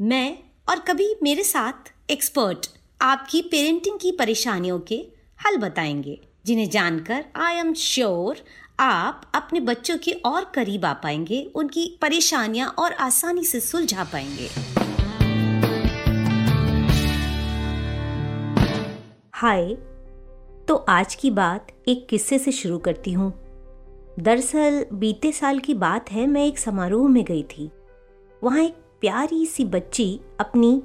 मैं और कभी मेरे साथ एक्सपर्ट आपकी पेरेंटिंग की परेशानियों के हल बताएँगे, जिन्हें जानकर आई एम श्योर आप अपने बच्चों के और करीब आ पाएँगे, उनकी परेशानियाँ और आसानी से सुलझा पाएँगे। हाय तो आज की बात एक किस्से से शुरू करती हूँ। दरअसल, बीते साल की बात है, मैं एक समारोह में गई थी। वहाँ एक प्यारी सी बच्ची अपनी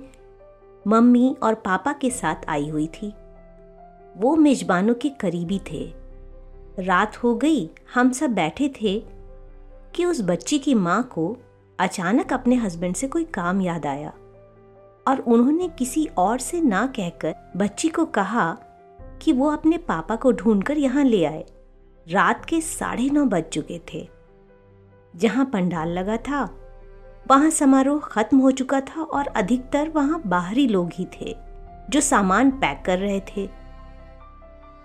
मम्मी और पापा के साथ आई हुई थी। वो मेजबानों के करीबी थे। रात हो गई, हम सब बैठे थे कि उस बच्ची की माँ को अचानक अपने हस्बैंड से कोई काम याद आया और उन्होंने किसी और से ना कहकर बच्ची को कहा कि वो अपने पापा को ढूंढकर यहाँ ले आए। रात के साढ़े नौ बज चुके थे, जहाँ पंडाल लगा था वहाँ समारोह खत्म हो चुका था और अधिकतर वहाँ बाहरी लोग ही थे जो सामान पैक कर रहे थे।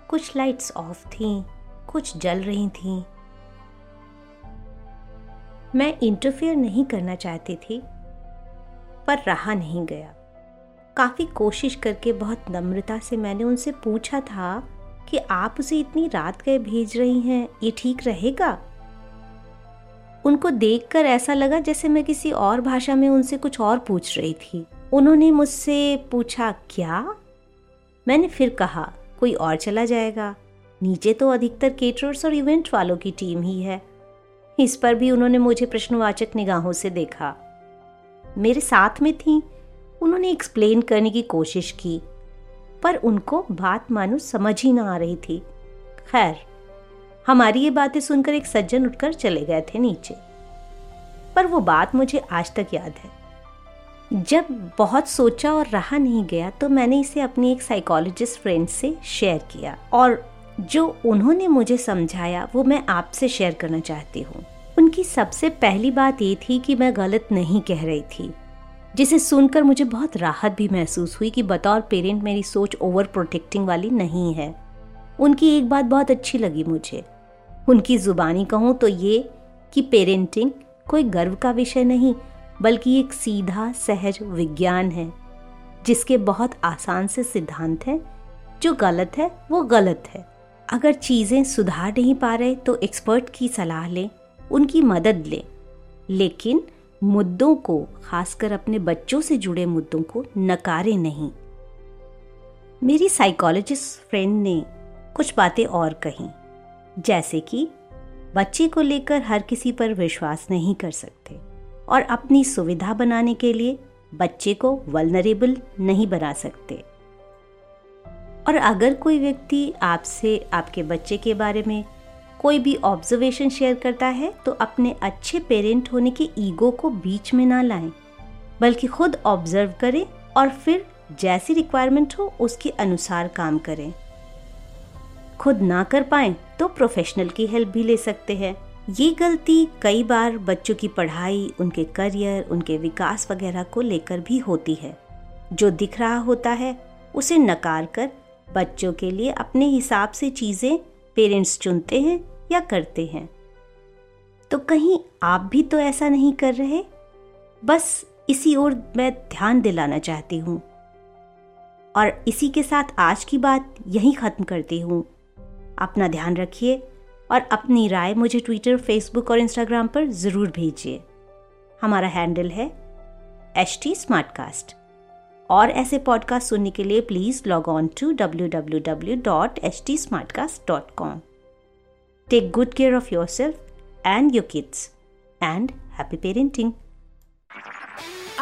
कुछ लाइट्स ऑफ़ थीं, कुछ जल रही थीं। मैं इंटरफेयर नहीं करना चाहती थी पर रहा नहीं गया। काफ़ी कोशिश करके बहुत नम्रता से मैंने उनसे पूछा था कि आप उसे इतनी रात गए भेज रही हैं ये ठीक रहेगा? उनको देखकर ऐसा लगा जैसे मैं किसी और भाषा में उनसे कुछ और पूछ रही थी। उन्होंने मुझसे पूछा, क्या? मैंने फिर कहा, कोई और चला जाएगा। नीचे तो अधिकतर केटरर्स और इवेंट वालों की टीम ही है। इस पर भी उन्होंने मुझे प्रश्नवाचक निगाहों से देखा। मेरे साथ में थी। उन्होंने एक्सप्लेन करने की कोशिश की, पर उनको बात मानो समझ ही ना आ रही थी। खैर हमारी ये बातें सुनकर एक सज्जन उठकर चले गए थे नीचे। पर वो बात मुझे आज तक याद है। जब बहुत सोचा और रहा नहीं गया तो मैंने इसे अपनी एक साइकोलॉजिस्ट फ्रेंड से शेयर किया और जो उन्होंने मुझे समझाया, वो मैं आपसे शेयर करना चाहती हूँ। उनकी सबसे पहली बात ये थी कि मैं गलत नहीं कह रही थी, जिसे सुनकर मुझे बहुत राहत भी महसूस हुई कि बतौर पेरेंट मेरी सोच ओवर प्रोटेक्टिंग वाली नहीं है। उनकी एक बात बहुत अच्छी लगी मुझे। उनकी ज़ुबानी कहूँ तो ये कि पेरेंटिंग कोई गर्व का विषय नहीं, बल्कि एक सीधा, सहज विज्ञान है, जिसके बहुत आसान से सिद्धांत हैं। जो गलत है, वो गलत है। अगर चीज़ें सुधार नहीं पा रहे तो एक्सपर्ट की सलाह लें, उनकी मदद लें। लेकिन मुद्दों को, खासकर अपने बच्चों से जुड़े मुद्दों को, नकारे नहीं। मेरी साइकोलॉजिस्ट फ्रेंड ने कुछ बातें और कही। जैसे कि बच्चे को लेकर हर किसी पर विश्वास नहीं कर सकते और अपनी सुविधा बनाने के लिए बच्चे को वलनरेबल नहीं बना सकते। और अगर कोई व्यक्ति आपसे, आपके बच्चे के बारे में कोई भी ऑब्जर्वेशन शेयर करता है तो अपने अच्छे पेरेंट होने के ईगो को बीच में ना लाएँ, बल्कि खुद ऑब्ज़र्व करें और फिर जैसी रिक्वायरमेंट हो, उसके अनुसार काम करें। खुद ना कर पाए तो प्रोफेशनल की हेल्प भी ले सकते हैं। ये गलती कई बार बच्चों की पढ़ाई, उनके करियर उनके विकास वगैरह को लेकर भी होती है। जो दिख रहा होता है, उसे नकार कर बच्चों के लिए अपने हिसाब से चीज़ें पेरेंट्स चुनते हैं या करते हैं। तो कहीं आप भी तो ऐसा नहीं कर रहे? बस इसी ओर मैं ध्यान दिलाना चाहती हूँ। और इसी के साथ आज की बात यहीं ख़त्म करती हूँ। अपना ध्यान रखिए और अपनी राय मुझे ट्विटर फेसबुक और इंस्टाग्राम पर ज़रूर भेजिए। हमारा हैंडल है एच टी और ऐसे पॉडकास्ट सुनने के लिए please log on to W W W dot H T smartcast dot com take good care of yourself and